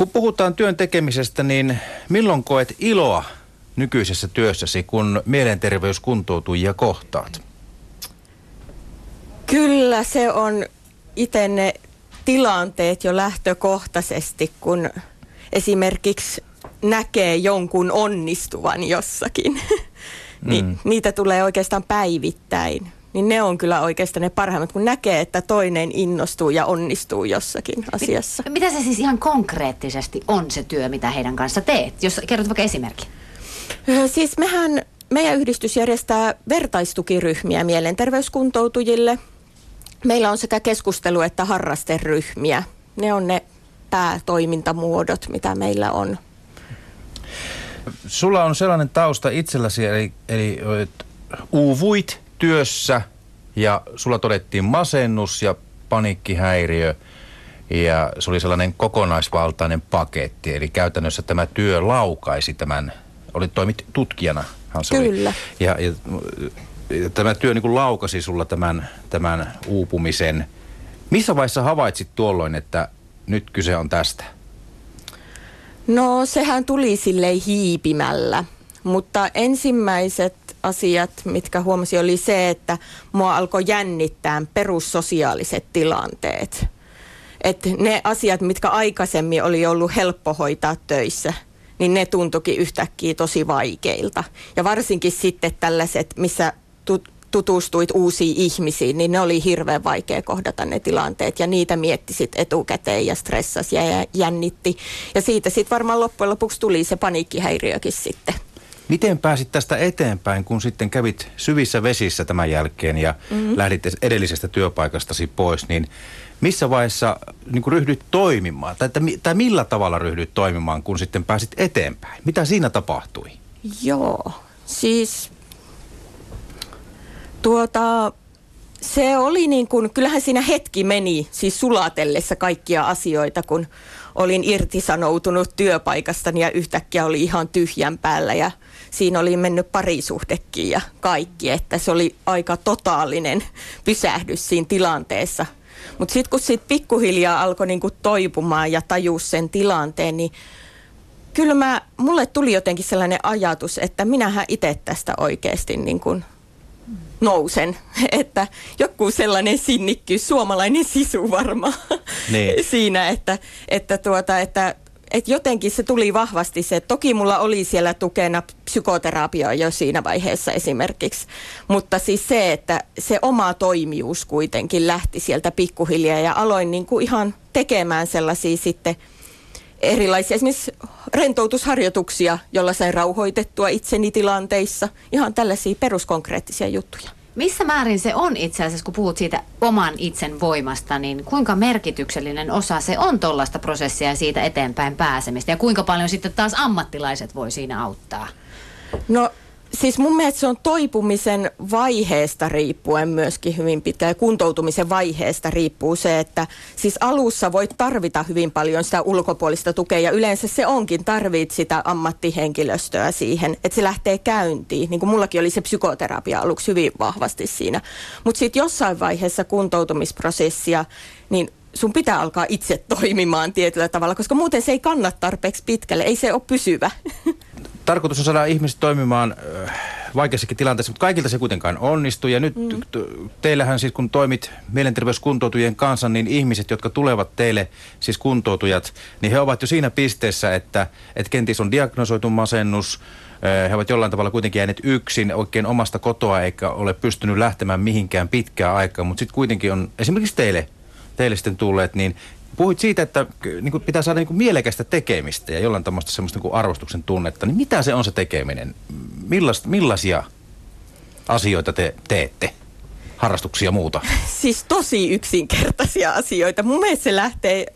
Kun puhutaan työn tekemisestä, niin milloin koet iloa nykyisessä työssäsi, kun mielenterveyskuntoutujia kohtaat? Kyllä se on itse ne tilanteet jo lähtökohtaisesti, kun esimerkiksi näkee jonkun onnistuvan jossakin. niin mm. Niitä tulee oikeastaan päivittäin. Niin ne on kyllä oikeastaan ne parhaimmat, kun näkee, että toinen innostuu ja onnistuu jossakin asiassa. Mitä se siis ihan konkreettisesti on se työ, mitä heidän kanssa teet? Jos kerrot vaikka esimerkki. Siis mehän, meidän yhdistys järjestää vertaistukiryhmiä mielenterveyskuntoutujille. Meillä on sekä keskustelu- että harrasteryhmiä. Ne on ne päätoimintamuodot, mitä meillä on. Sulla on sellainen tausta itselläsi, eli, eli uuvuit työssä ja sulla todettiin masennus ja paniikkihäiriö ja se oli sellainen kokonaisvaltainen paketti. Eli käytännössä tämä työ laukaisi tämän, oli toimit tutkijana. Kyllä. Oli. Ja, ja, ja tämä työ niin kuin laukasi sulla tämän, tämän uupumisen. Missä vaiheessa havaitsit tuolloin, että nyt kyse on tästä? No sehän tuli silleen hiipimällä, mutta ensimmäiset asiat, mitkä huomasin, oli se, että mua alkoi jännittää perussosiaaliset tilanteet. Että ne asiat, mitkä aikaisemmin oli ollut helppo hoitaa töissä, niin ne tuntuikin yhtäkkiä tosi vaikeilta. Ja varsinkin sitten tällaiset, missä tutustuit uusiin ihmisiin, niin ne oli hirveän vaikea kohdata ne tilanteet ja niitä miettisit etukäteen ja stressasi ja jännitti. Ja siitä sitten varmaan loppujen lopuksi tuli se paniikkihäiriökin sitten. Miten pääsit tästä eteenpäin, kun sitten kävit syvissä vesissä tämän jälkeen ja mm-hmm. lähdit edellisestä työpaikastasi pois, niin missä vaiheessa niin kuin ryhdyt toimimaan? Tai, että, tai millä tavalla ryhdyt toimimaan, kun sitten pääsit eteenpäin? Mitä siinä tapahtui? Joo, siis tuota, se oli niin kuin, kyllähän siinä hetki meni siis sulatellessa kaikkia asioita, kun olin irtisanoutunut työpaikastani ja yhtäkkiä oli ihan tyhjän päällä ja siinä oli mennyt parisuhdekin ja kaikki, että se oli aika totaalinen pysähdys siinä tilanteessa. Mutta sitten kun siitä pikkuhiljaa alkoi niinku toipumaan ja tajus sen tilanteen, niin kyllä mä, mulle tuli jotenkin sellainen ajatus, että minähän itse tästä oikeasti niin kuin nousen. Että joku sellainen sinnikkyys, suomalainen sisu varmaan niin. siinä, että, että, tuota, että että jotenkin se tuli vahvasti se, että toki mulla oli siellä tukena psykoterapia jo siinä vaiheessa esimerkiksi, mutta siis se, että se oma toimijuus kuitenkin lähti sieltä pikkuhiljaa ja aloin niin kuin ihan tekemään sellaisia sitten erilaisia esimerkiksi rentoutusharjoituksia, jolla sai rauhoitettua itseni tilanteissa, ihan tällaisia peruskonkreettisia juttuja. Missä määrin se on itse asiassa, kun puhut siitä oman itsen voimasta, niin kuinka merkityksellinen osa se on tuollaista prosessia ja siitä eteenpäin pääsemistä? Ja kuinka paljon sitten taas ammattilaiset voi siinä auttaa? No Siis mun mielestä se on toipumisen vaiheesta riippuen myöskin hyvin pitkä ja kuntoutumisen vaiheesta riippuu se, että siis alussa voit tarvita hyvin paljon sitä ulkopuolista tukea ja yleensä se onkin, tarvit sitä ammattihenkilöstöä siihen, että se lähtee käyntiin. Niin kuin mullakin oli se psykoterapia aluksi hyvin vahvasti siinä. Mutta sitten jossain vaiheessa kuntoutumisprosessia, niin sun pitää alkaa itse toimimaan tietyllä tavalla, koska muuten se ei kannata tarpeeksi pitkälle, ei se ole pysyvä. tarkoitus on saada ihmiset toimimaan äh, vaikeassakin tilanteessa, mutta kaikilta se kuitenkaan onnistuu. Ja nyt mm. teillähän siis, kun toimit mielenterveyskuntoutujien kanssa, niin ihmiset, jotka tulevat teille, siis kuntoutujat, niin he ovat jo siinä pisteessä, että, että kenties on diagnosoitu masennus, äh, he ovat jollain tavalla kuitenkin jääneet yksin oikein omasta kotoa, eikä ole pystynyt lähtemään mihinkään pitkään aikaa, mutta sitten kuitenkin on esimerkiksi teille, teille sitten tulleet, niin puhuit siitä, että niin kuin pitää saada niin kuin mielekästä tekemistä ja jollain tämmöistä semmoista niin kuin arvostuksen tunnetta. Niin mitä se on se tekeminen? Millast, millaisia asioita te teette? Harrastuksia ja muuta? Siis tosi yksinkertaisia asioita. Mun mielestä se lähtee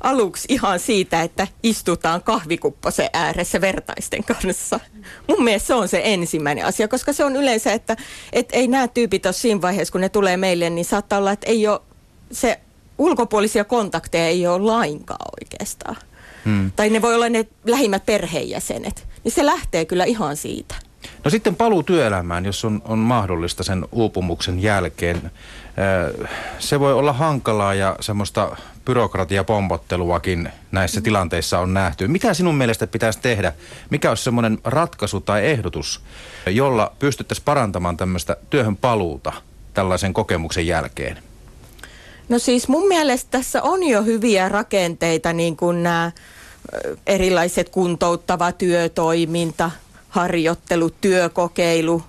aluksi ihan siitä, että istutaan kahvikupposen ääressä vertaisten kanssa. Mun mielestä se on se ensimmäinen asia, koska se on yleensä, että et ei nämä tyypit ole siinä vaiheessa, kun ne tulee meille, niin saattaa olla, että ei ole se ulkopuolisia kontakteja ei ole lainkaan oikeastaan. Hmm. Tai ne voi olla ne lähimmät perheenjäsenet. Niin se lähtee kyllä ihan siitä. No sitten paluu työelämään, jos on, on mahdollista sen uupumuksen jälkeen. Se voi olla hankalaa ja semmoista byrokratiapompotteluakin näissä tilanteissa on nähty. Mitä sinun mielestä pitäisi tehdä? Mikä olisi semmoinen ratkaisu tai ehdotus, jolla pystyttäisiin parantamaan tämmöistä työhön paluuta tällaisen kokemuksen jälkeen? No siis mun mielestä tässä on jo hyviä rakenteita, niin kuin nämä erilaiset kuntouttava työtoiminta, harjoittelu, työkokeilu.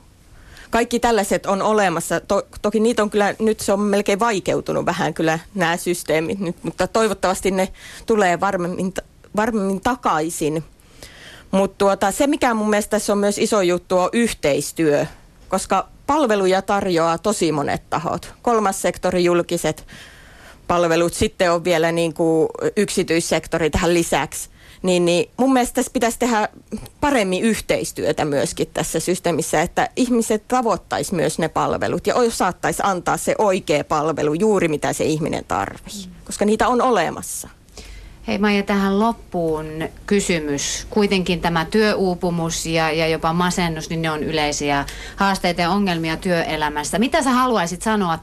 Kaikki tällaiset on olemassa. To, toki niitä on kyllä, nyt se on melkein vaikeutunut vähän kyllä nämä systeemit nyt, mutta toivottavasti ne tulee varmemmin, varmemmin takaisin. Mutta tuota, se, mikä mun mielestä tässä on myös iso juttu, on yhteistyö, koska palveluja tarjoaa tosi monet tahot. Kolmas sektori, julkiset palvelut, sitten on vielä niin kuin yksityissektori tähän lisäksi. Niin, niin mun mielestä tässä pitäisi tehdä paremmin yhteistyötä myöskin tässä systeemissä, että ihmiset tavoittaisi myös ne palvelut ja saattaisi antaa se oikea palvelu juuri mitä se ihminen tarvii, koska niitä on olemassa. Hei Maija, tähän loppuun kysymys. Kuitenkin tämä työuupumus ja, ja jopa masennus, niin ne on yleisiä haasteita ja ongelmia työelämässä. Mitä sä haluaisit sanoa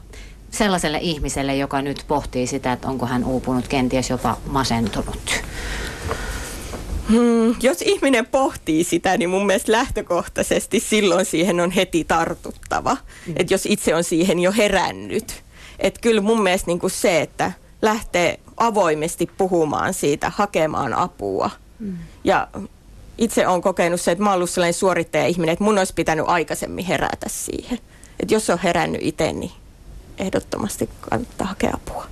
sellaiselle ihmiselle, joka nyt pohtii sitä, että onko hän uupunut, kenties jopa masentunut? Hmm, jos ihminen pohtii sitä, niin mun mielestä lähtökohtaisesti silloin siihen on heti tartuttava. Mm. Että jos itse on siihen jo herännyt. Että kyllä mun mielestä niin kuin se, että lähtee avoimesti puhumaan siitä, hakemaan apua. Mm. Ja itse olen kokenut se, että mä oon ollut sellainen suorittaja-ihminen, että mun olisi pitänyt aikaisemmin herätä siihen. Että jos on herännyt itse, niin ehdottomasti kannattaa hakea apua.